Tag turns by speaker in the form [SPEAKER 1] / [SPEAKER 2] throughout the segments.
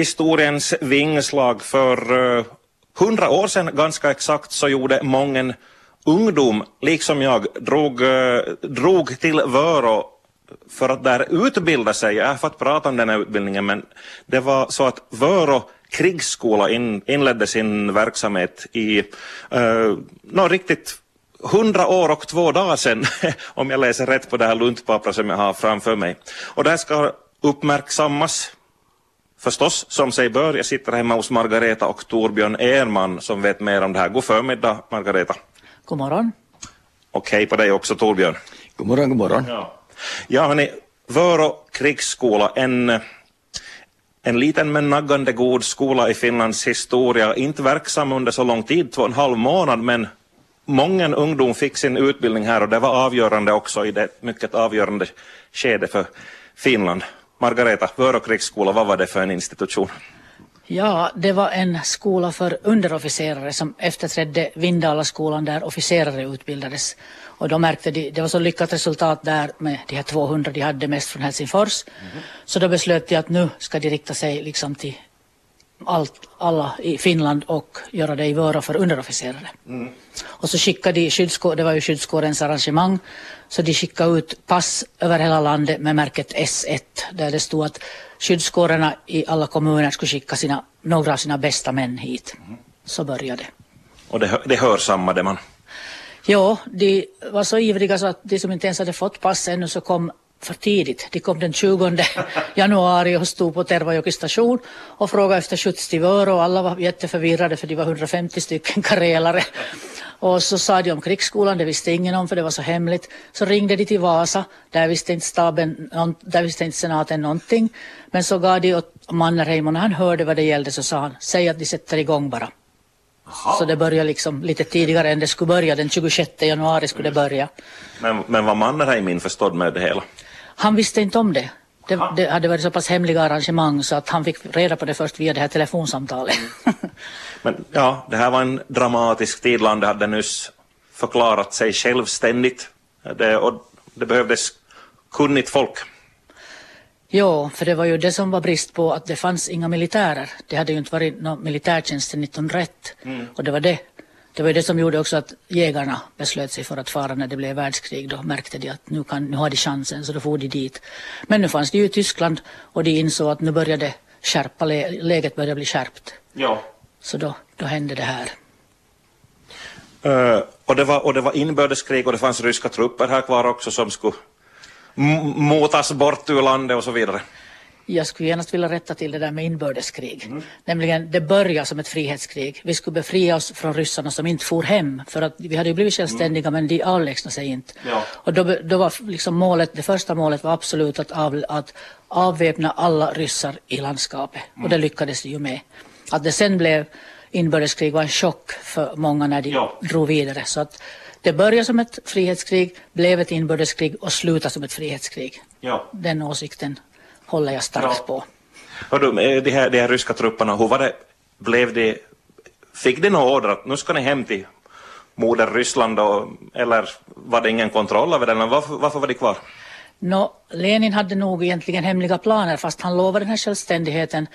[SPEAKER 1] historiens vingslag. För uh, hundra år sedan ganska exakt så gjorde mången ungdom, liksom jag, drog, uh, drog till Vörå för att där utbilda sig. Jag har fått prata om den här utbildningen men det var så att Vörå krigsskola in, inledde sin verksamhet i eh, uh, no, riktigt hundra år och två dagar sedan, om jag läser rätt på det här luntpappret som jag har framför mig. Och det här ska uppmärksammas förstås, som sig bör. Jag sitter hemma hos Margareta och Torbjörn Erman som vet mer om det här. God förmiddag, Margareta.
[SPEAKER 2] God morgon.
[SPEAKER 1] Och hej på dig också, Torbjörn.
[SPEAKER 3] God morgon, god morgon.
[SPEAKER 1] Ja, ja hörni, Vörå krigsskola, en, en liten men naggande god skola i Finlands historia, inte verksam under så lång tid, två och en halv månad, men många ungdom fick sin utbildning här och det var avgörande också i det mycket avgörande skede för Finland. Margareta, Vörå krigsskola, vad var det för en institution?
[SPEAKER 2] Ja, det var en skola för underofficerare som efterträdde Vindalaskolan där officerare utbildades. Och då märkte de, det var så lyckat resultat där med de här 200 de hade mest från Helsingfors. Mm. Så då beslöt de att nu ska de rikta sig liksom till allt, alla i Finland och göra det i Vörå för underofficerare. Mm. Och så skickade de, skyddskår, det var ju skyddskårens arrangemang, så de skickade ut pass över hela landet med märket S1 där det stod att skyddskårerna i alla kommuner skulle skicka sina, några av sina bästa män hit. Mm. Så började det.
[SPEAKER 1] Och det, det hörsammade man?
[SPEAKER 2] Ja, de var så ivriga så att de som inte ens hade fått pass ännu så kom för tidigt. De kom den 20 januari och stod på Tervajoki station och frågade efter skjuts till Vörå och alla var jätteförvirrade för de var 150 stycken karelare. Och så sa de om krigsskolan, det visste ingen om för det var så hemligt. Så ringde de till Vasa, där visste inte staben, där visste inte senaten någonting. Men så gav de åt Mannerheim och när han hörde vad det gällde så sa han, säg att de sätter igång bara. Så det började liksom lite tidigare än det skulle börja, den 26 januari skulle det börja.
[SPEAKER 1] Men, men var Mannerheim införstådd med det hela?
[SPEAKER 2] Han visste inte om det. Det, det, hade varit så pass hemliga arrangemang så att han fick reda på det först via det här telefonsamtalet.
[SPEAKER 1] Men ja, det här var en dramatisk tid. Landet hade nyss förklarat sig självständigt. Det, och det behövdes kunnigt folk.
[SPEAKER 2] Ja, för det var ju det som var brist på att det fanns inga militärer. Det hade ju inte varit någon militärtjänst sedan 1901 mm. och det var det det var det som gjorde också att jägarna beslöt sig för att fara när det blev världskrig. Då märkte de att nu, kan, nu har de chansen så då får de dit. Men nu fanns det ju i Tyskland och de insåg att nu började skärpa, läget började bli skärpt.
[SPEAKER 1] Ja.
[SPEAKER 2] Så då, då hände det här.
[SPEAKER 1] Uh, och, det var, och det var inbördeskrig och det fanns ryska trupper här kvar också som skulle motas bort ur landet och så vidare.
[SPEAKER 2] Jag skulle genast vilja rätta till det där med inbördeskrig. Mm. Nämligen, det började som ett frihetskrig. Vi skulle befria oss från ryssarna som inte for hem. För att vi hade ju blivit självständiga mm. men de avlägsnade sig inte. Ja. Och då, då var liksom målet, det första målet var absolut att, av, att avväpna alla ryssar i landskapet. Mm. Och det lyckades de ju med. Att det sen blev inbördeskrig var en chock för många när de ja. drog vidare. Så att det började som ett frihetskrig, blev ett inbördeskrig och slutade som ett frihetskrig. Ja. Den åsikten håller jag starkt ja. på.
[SPEAKER 1] Hördu, de här, de här ryska trupperna, hur var det, blev det, fick de några order att nu ska ni hem till moder Ryssland då, eller var det ingen kontroll över den? Varför, varför var de kvar?
[SPEAKER 2] No, Lenin hade nog egentligen hemliga planer fast han lovade den här självständigheten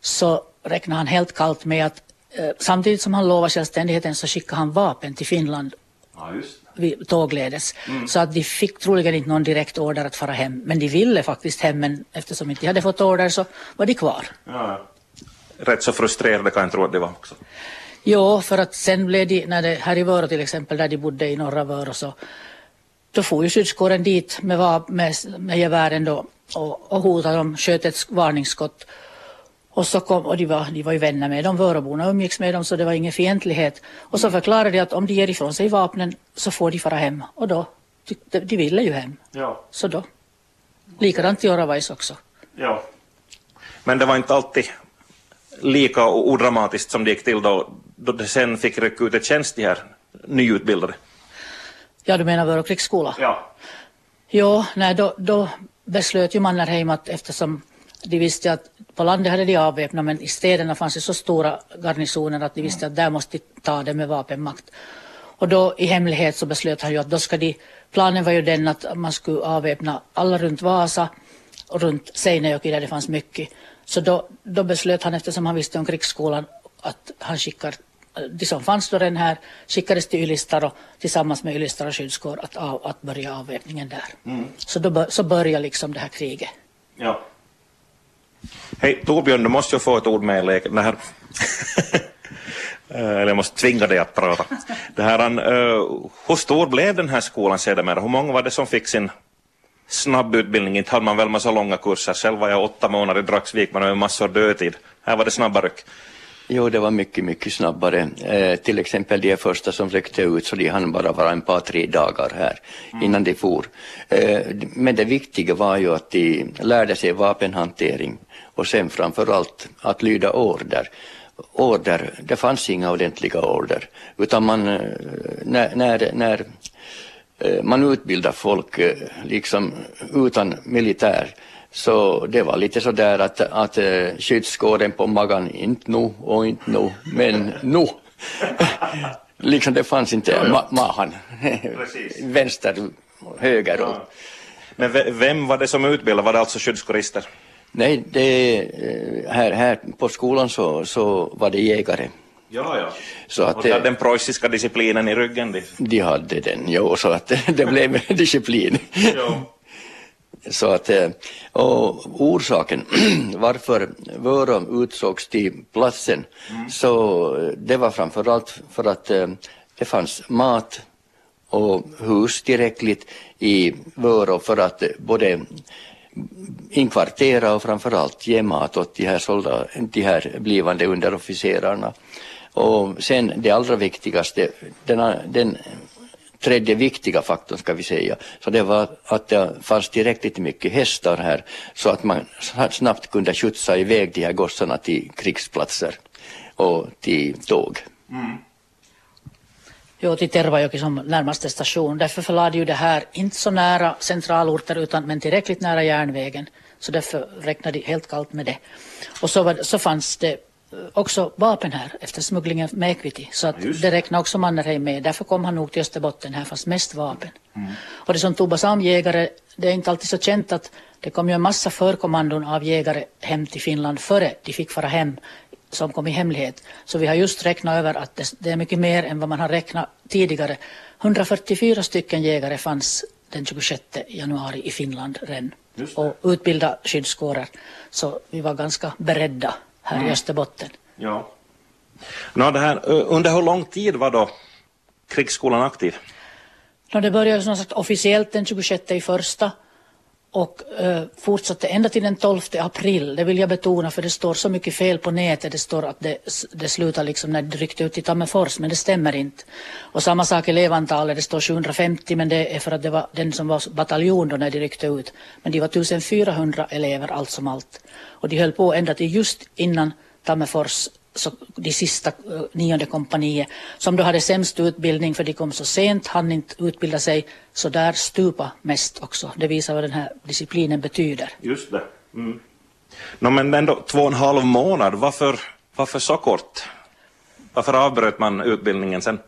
[SPEAKER 2] så räknade han helt kallt med att eh, samtidigt som han lovade självständigheten så skickade han vapen till Finland.
[SPEAKER 1] Ja, just
[SPEAKER 2] tågledes. Mm. Så att de fick troligen inte någon direkt order att fara hem. Men de ville faktiskt hem, men eftersom inte de hade fått order så var de kvar.
[SPEAKER 1] Ja. Rätt så frustrerade kan jag tro att det var också.
[SPEAKER 2] Jo, för att sen blev de, när det, här i Vörå till exempel, där de bodde i norra Vörå, så då får ju skyddskåren dit med, med, med gevären då och, och hotade dem, sköt ett varningsskott och, så kom, och de, var, de var ju vänner med dem, Vöråborna umgicks med dem så det var ingen fientlighet. Och så förklarade de att om de ger ifrån sig vapnen så får de fara hem. Och då, de, de ville ju hem.
[SPEAKER 1] Ja.
[SPEAKER 2] Så då. Likadant i Oravais också.
[SPEAKER 1] Ja. Men det var inte alltid lika odramatiskt som det gick till då, då det sen fick rycka ut ett tjänst de här nyutbildade.
[SPEAKER 2] Ja, du menar Vörå krigsskola?
[SPEAKER 1] Ja.
[SPEAKER 2] Jo, nej, då, då beslöt ju Mannerheim att eftersom de visste att på landet hade de avväpnat men i städerna fanns det så stora garnisoner att de visste att där måste de ta det med vapenmakt. Och då i hemlighet så beslöt han ju att då ska de, planen var ju den att man skulle avväpna alla runt Vasa och runt Seinejoki där det fanns mycket Så då, då beslöt han, eftersom han visste om krigsskolan, att han skickar de som fanns då den här skickades till Ylistaro tillsammans med Ylistaro skyddskår att, av, att börja avväpningen där. Mm. Så då så började liksom det här kriget.
[SPEAKER 1] Ja. Hej Torbjörn, du måste ju få ett ord med i leken. Det här Eh, eller jag måste tvinga dig att prata. Det här, uh, hur stor blev den här skolan sedermera? Hur många var det som fick sin snabbutbildning? Inte hade man väl massa långa kurser. Själv var jag åtta månader i Dragsvik, man hade massor dödtid. Här var det snabba ryck.
[SPEAKER 3] Jo, det var mycket, mycket snabbare. Eh, till exempel de första som ryckte ut, så de hann bara vara en par, tre dagar här mm. innan de for. Eh, men det viktiga var ju att de lärde sig vapenhantering och sen framför allt att lyda order order, det fanns inga ordentliga order, utan man, eh, när, när, när eh, man utbildar folk eh, liksom utan militär, så det var lite så där att, att skyddskåren på magen, inte nu och inte nu, men nu. liksom det fanns inte ma mahan, vänster, höger. Och...
[SPEAKER 1] Men vem var det som utbildade, var det alltså skyddskårister?
[SPEAKER 3] Nej, det, eh, här, här på skolan så, så var det jägare.
[SPEAKER 1] Ja, ja. Så att, och de hade den preussiska disciplinen i ryggen? De,
[SPEAKER 3] de hade den, jo, så att det blev disciplin. Ja. Så att, eh, och orsaken varför Vörå utsågs till platsen, mm. så det var framförallt för att eh, det fanns mat och hus tillräckligt i Vörå för att både inkvartera och framförallt ge mat åt de här, soldat, de här blivande underofficerarna. Och sen det allra viktigaste, den, den tredje viktiga faktorn ska vi säga, så det var att det fanns tillräckligt mycket hästar här så att man snabbt kunde skjutsa iväg de här gossarna till krigsplatser och till tåg. Mm.
[SPEAKER 2] Jo, till Tervajoki som närmaste station. Därför förlade ju det här inte så nära centralorter utan men tillräckligt nära järnvägen. Så därför räknade de helt kallt med det. Och så, var, så fanns det också vapen här efter smugglingen med Equity. Så att det räknade också Mannerheim med. Därför kom han nog till Österbotten. Här fanns mest vapen. Mm. Och det som Toba sa om jägare, det är inte alltid så känt att det kom ju en massa förkommandon av jägare hem till Finland före de fick fara hem som kom i hemlighet. Så vi har just räknat över att det, det är mycket mer än vad man har räknat tidigare. 144 stycken jägare fanns den 26 januari i Finland redan och utbilda skyddskårer. Så vi var ganska beredda här mm. i Österbotten.
[SPEAKER 1] Ja. Nå, det här, under hur lång tid var då krigsskolan aktiv?
[SPEAKER 2] Nå, det började som sagt officiellt den 26 i första och eh, fortsatte ända till den 12 april. Det vill jag betona för det står så mycket fel på nätet. Det står att det, det slutar liksom när det ryckte ut i Tammerfors men det stämmer inte. Och samma sak elevantalet, det står 750 men det är för att det var den som var bataljon då när de ryckte ut. Men de var 1400 elever allt som allt. Och de höll på ända till just innan Tammerfors så de sista eh, nionde kompaniet som då hade sämst utbildning för de kom så sent, hann inte utbilda sig, så där stupa mest också. Det visar vad den här disciplinen betyder.
[SPEAKER 1] Just det. Mm. No, men ändå två och en halv månad, varför, varför så kort? Varför avbröt man utbildningen sen?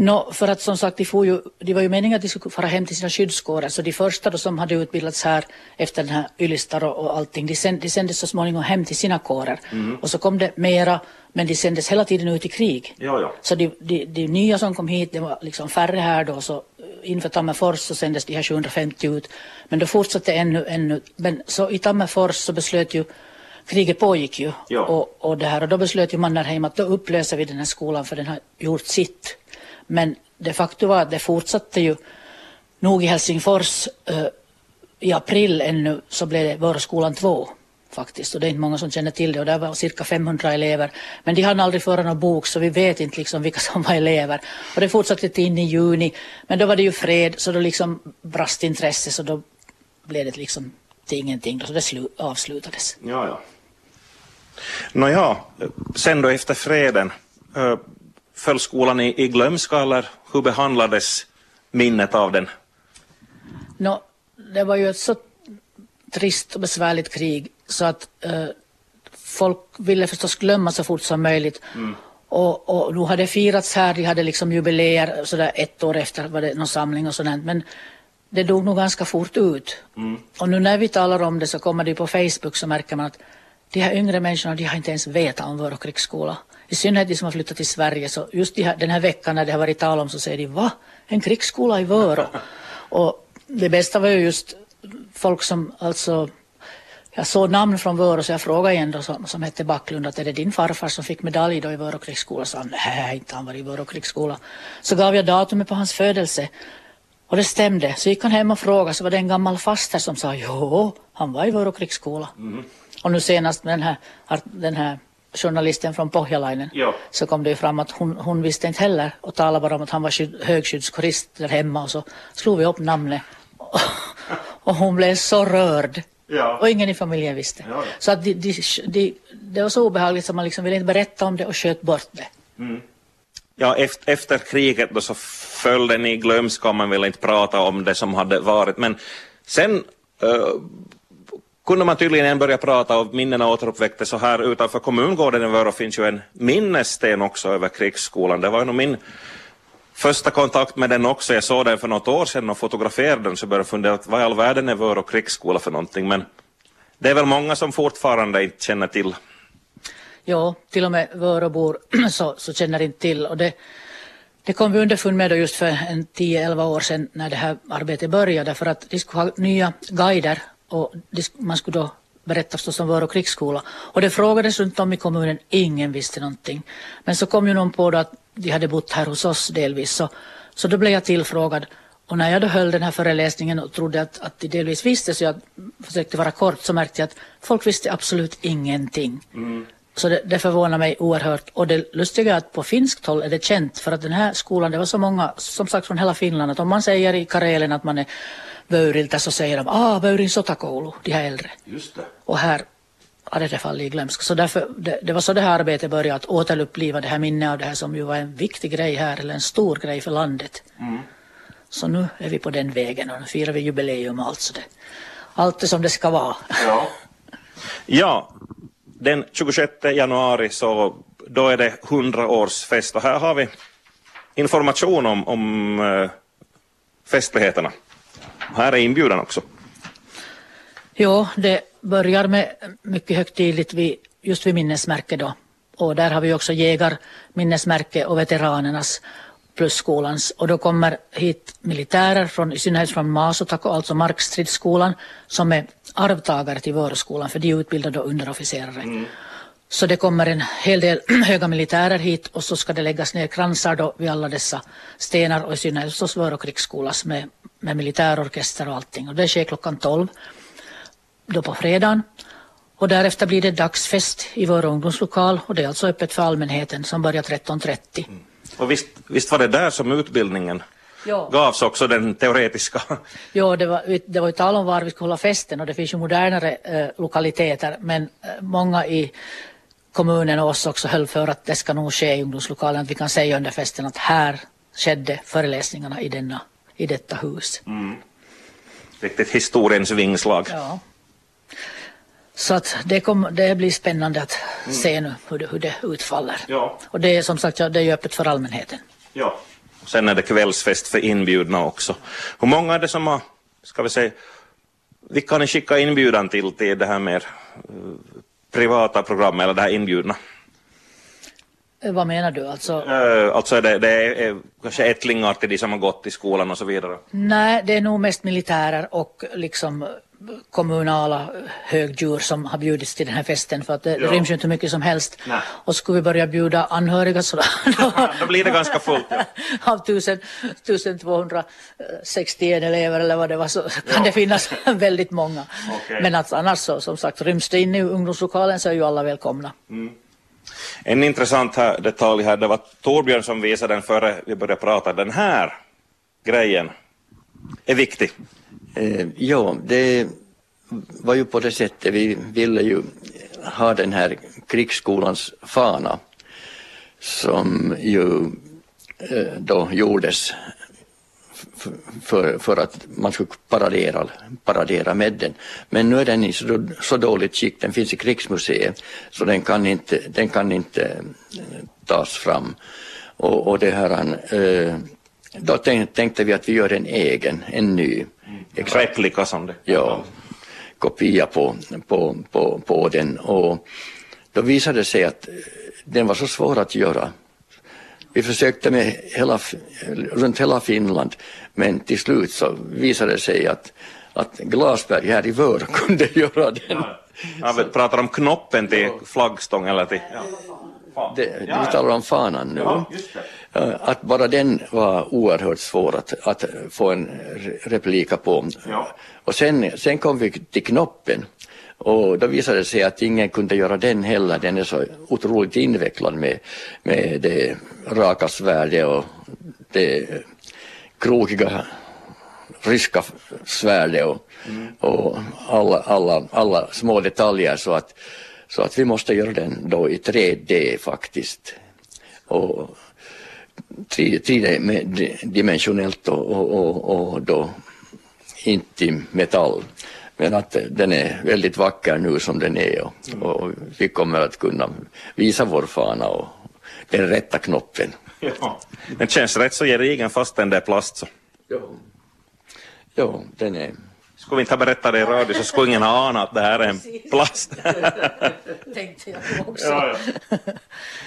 [SPEAKER 2] No, för att som sagt, de, får ju, de var ju meningen att de skulle fara hem till sina skyddskårer, så de första då som hade utbildats här efter den här Ylistar och, och allting, de, sänd, de sändes så småningom hem till sina kårer. Mm. Och så kom det mera, men de sändes hela tiden ut i krig.
[SPEAKER 1] Ja, ja.
[SPEAKER 2] Så de, de, de, nya som kom hit, det var liksom färre här då, så inför Tammerfors så sändes de här 750 ut. Men då fortsatte ännu, ännu, men så i Tammerfors så beslöt ju kriget pågick ju. Ja. Och, och, det här, och då beslöt ju Mannerheim att då upplöser vi den här skolan för den har gjort sitt. Men det faktum var att det fortsatte ju nog i Helsingfors uh, i april ännu så blev det Vårskolan 2 faktiskt. Och det är inte många som känner till det. Och där var cirka 500 elever. Men de hann aldrig föra någon bok så vi vet inte liksom vilka som var elever. Och det fortsatte till in i juni. Men då var det ju fred så då liksom brast intresse så då blev det liksom till ingenting så det avslutades.
[SPEAKER 1] Ja, ja. Nåja, sen då efter freden. Uh, föll skolan i, i glömska eller hur behandlades minnet av den?
[SPEAKER 2] No, det var ju ett så trist och besvärligt krig så att eh, folk ville förstås glömma så fort som möjligt. Mm. Och, och nu hade firats här, de hade liksom jubileer sådär ett år efter var det någon samling och sådant. Men det dog nog ganska fort ut. Mm. Och nu när vi talar om det så kommer det på Facebook så märker man att de här yngre människorna de har inte ens vetat om vår krigsskola. I synnerhet de som har flyttat till Sverige. Så just de här, den här veckan när det har varit tal om så säger de va? En krigsskola i Vörå? Och det bästa var ju just folk som alltså jag såg namn från Vörå så jag frågade en då som, som hette Backlund att är det din farfar som fick medalj då i Vörå krigsskola? Så han nej, inte han var i Vörå krigsskola. Så gav jag datumet på hans födelse och det stämde. Så gick han hem och frågade så var det en gammal faster som sa jo, han var i Vörå krigsskola. Mm. Och nu senast med den här, den här journalisten från Pohjalainen ja. så kom det ju fram att hon, hon visste inte heller och talade bara om att han var högskyddskorist där hemma och så slog vi upp namnet och hon blev så rörd. Ja. Och ingen i familjen visste. Ja. Så att de, de, de, det var så obehagligt så man liksom ville inte berätta om det och sköt bort det. Mm.
[SPEAKER 1] Ja, efter, efter kriget då så föll den i glömska och man ville inte prata om det som hade varit. Men sen uh, kunde man tydligen börja prata och minnena återuppväcktes så här utanför kommungården i Vörå finns ju en minnessten också över krigsskolan. Det var nog min första kontakt med den också. Jag såg den för något år sedan och fotograferade den så började jag fundera vad i all världen är Vörå krigsskola för någonting. Men det är väl många som fortfarande inte känner till.
[SPEAKER 2] Ja, till och med Vöråbor så, så känner inte till. Och det, det kom vi underfund med då just för en 10-11 år sedan när det här arbetet började för att de skulle ha nya guider och man skulle då berätta förstås om Vörå krigsskola. Och det frågades runt om i kommunen, ingen visste någonting. Men så kom ju någon på då att de hade bott här hos oss delvis. Så, så då blev jag tillfrågad. Och när jag då höll den här föreläsningen och trodde att, att de delvis visste så jag försökte vara kort så märkte jag att folk visste absolut ingenting. Mm. Så det, det förvånar mig oerhört. Och det lustiga är att på finskt håll är det känt för att den här skolan, det var så många, som sagt från hela Finland, att om man säger i Karelen att man är Vöyriltä så säger de ah, Vöyrin sotakoulu, de här äldre. Just det. Och här hade det fallit i glömska. Så därför, det, det, var så det här arbetet började, att återuppliva det här minnet av det här som ju var en viktig grej här, eller en stor grej för landet. Mm. Så nu är vi på den vägen och nu firar vi jubileum och allt så det. Allt är som det ska vara.
[SPEAKER 1] Ja. ja, den 26 januari så då är det 100-årsfest och här har vi information om, om uh, festligheterna. Här är inbjudan också.
[SPEAKER 2] Ja, det börjar med mycket högtidligt vid, just vid minnesmärke då. Och där har vi också jägarminnesmärke och veteranernas plus. Och då kommer hit militärer från, i synnerhet från Masotako, alltså markstridsskolan, som är arvtagare till Vårskolan, för de utbildar då underofficerare. Mm. Så det kommer en hel del höga militärer hit och så ska det läggas ner kransar då vid alla dessa stenar och i synnerhet förstås Vörå krigsskolas med, med militärorkester och allting. Och det sker klockan 12 då på fredagen. Och därefter blir det dagsfest i vår ungdomslokal och det är alltså öppet för allmänheten som börjar 13.30. Mm.
[SPEAKER 1] Och visst, visst var det där som utbildningen ja. gavs också, den teoretiska?
[SPEAKER 2] Ja, det var, det var ju tal om var vi skulle hålla festen och det finns ju modernare eh, lokaliteter men eh, många i kommunen och oss också höll för att det ska nog ske i ungdomslokalen, att vi kan säga under festen att här skedde föreläsningarna i, denna, i detta hus. Mm.
[SPEAKER 1] Riktigt historiens vingslag.
[SPEAKER 2] Ja. Så att det, kom, det blir spännande att mm. se nu hur det, hur det utfaller. Ja. Och det är som sagt ja, det är öppet för allmänheten.
[SPEAKER 1] Ja. Sen är det kvällsfest för inbjudna också. Hur många är det som har, ska vi säga, vilka har ni skickat inbjudan till, till det här mer uh, privata programmet eller det här inbjudna?
[SPEAKER 2] Eh, vad menar du? Alltså,
[SPEAKER 1] uh, alltså är det, det är, är kanske ättlingar till de som har gått i skolan och så vidare?
[SPEAKER 2] Nej, det är nog mest militärer och liksom kommunala högdjur som har bjudits till den här festen för att det, ja. ryms ju inte mycket som helst. Nej. Och skulle vi börja bjuda anhöriga så
[SPEAKER 1] då, då blir det ganska fullt. Ja.
[SPEAKER 2] Av 1261 elever eller vad det var så kan ja. det finnas väldigt många. Okay. Men att annars så som sagt ryms det in i ungdomslokalen så är ju alla välkomna. Mm.
[SPEAKER 1] En intressant här, detalj här, det var Torbjörn som visade den före vi började prata. Den här grejen är viktig.
[SPEAKER 3] Eh, ja, det var ju på det sättet vi ville ju ha den här krigsskolans fana som ju eh, då gjordes för, för att man skulle paradera, paradera med den. Men nu är den i så, så dåligt skick, den finns i krigsmuseet, så den kan inte, den kan inte eh, tas fram. Och, och det här, eh, då tänkte vi att vi gör en egen, en ny.
[SPEAKER 1] Exakt. Replika som det
[SPEAKER 3] Ja. kopia på, på, på, på den och då visade det sig att den var så svår att göra. Vi försökte med hela, runt hela Finland men till slut så visade det sig att, att Glasberg här i Vör kunde göra den.
[SPEAKER 1] Ja, vi pratar om knoppen till flaggstång eller till... Ja.
[SPEAKER 3] Det, vi talar om fanan nu. Att bara den var oerhört svår att, att få en replika på.
[SPEAKER 1] Ja.
[SPEAKER 3] Och sen, sen kom vi till knoppen och då visade det sig att ingen kunde göra den heller. Den är så otroligt invecklad med, med det raka svärdet och det krokiga ryska svärdet och, mm. och alla, alla, alla små detaljer så att, så att vi måste göra den då i 3D faktiskt. Och tridimensionellt och, och, och, och då inte i metall. Men att den är väldigt vacker nu som den är och, mm. och vi kommer att kunna visa vår fana och den rätta knoppen.
[SPEAKER 1] Ja. Den känns rätt så gedigen fast den där plast så.
[SPEAKER 3] Jo. jo, den är
[SPEAKER 1] skulle vi inte ha berättat det i radio så skulle ingen ha anat att det här är en plast.
[SPEAKER 2] Tänkte jag också.
[SPEAKER 1] Ja, ja.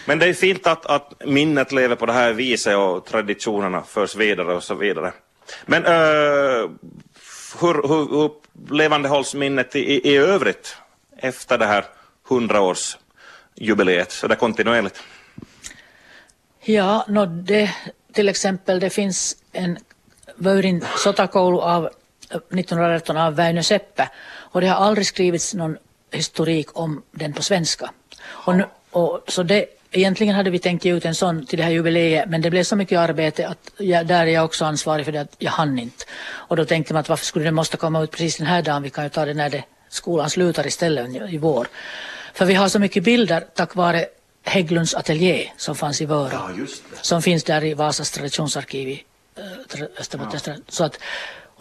[SPEAKER 1] Men det är fint att, att minnet lever på det här viset och traditionerna förs vidare och så vidare. Men uh, hur, hur, hur levande hålls minnet i, i övrigt efter det här hundraårsjubileet, så det kontinuerligt?
[SPEAKER 2] Ja, no, det, till exempel det finns en Vöyrin sotakoulu av 1918 av Väinö Seppä och det har aldrig skrivits någon historik om den på svenska. Och, nu, och, så det, egentligen hade vi tänkt ge ut en sån till det här jubileet men det blev så mycket arbete att jag, där är jag också ansvarig för det att jag hann inte. Och då tänkte man att varför skulle den måste komma ut precis den här dagen, vi kan ju ta det när det, skolan slutar istället i vår. För vi har så mycket bilder tack vare Hägglunds ateljé som fanns i Vörå.
[SPEAKER 1] Ja,
[SPEAKER 2] som finns där i Vasas traditionsarkiv i äh, Österbottens ja. Så att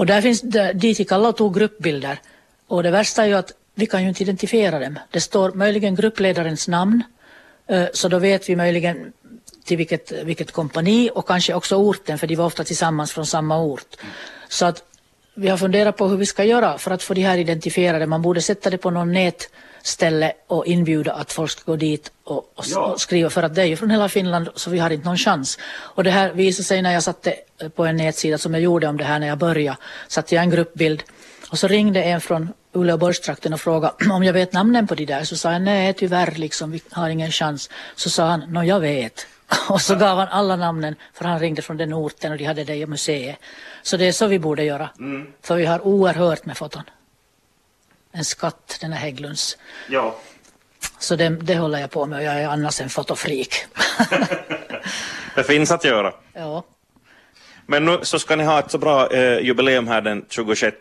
[SPEAKER 2] och där finns, där, dit gick alla och tog gruppbilder. Och det värsta är ju att vi kan ju inte identifiera dem. Det står möjligen gruppledarens namn, eh, så då vet vi möjligen till vilket, vilket kompani och kanske också orten, för de var ofta tillsammans från samma ort. Så att vi har funderat på hur vi ska göra för att få de här identifierade. Man borde sätta det på någon nät nätställe och inbjuda att folk ska gå dit och, och, ja. och, skriva för att det är ju från hela Finland så vi har inte någon chans. Och det här visade sig när jag satte på en nätsida som jag gjorde om det här när jag började, satte jag en gruppbild och så ringde en från Uleåborgstrakten och frågade om jag vet namnen på de där. Så sa jag nej tyvärr, liksom, vi har ingen chans. Så sa han, nå jag vet. Och så gav han alla namnen för han ringde från den orten och de hade det i museet. Så det är så vi borde göra. Mm. För vi har oerhört med foton. En skatt, den här Hägglunds.
[SPEAKER 1] Ja.
[SPEAKER 2] Så det, det håller jag på med och jag är annars en fotofreak.
[SPEAKER 1] det finns att göra.
[SPEAKER 2] Ja.
[SPEAKER 1] Men nu så ska ni ha ett så bra eh, jubileum här den 26.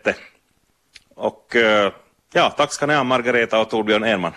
[SPEAKER 1] Och eh, ja, tack ska ni ha Margareta och Torbjörn Enman.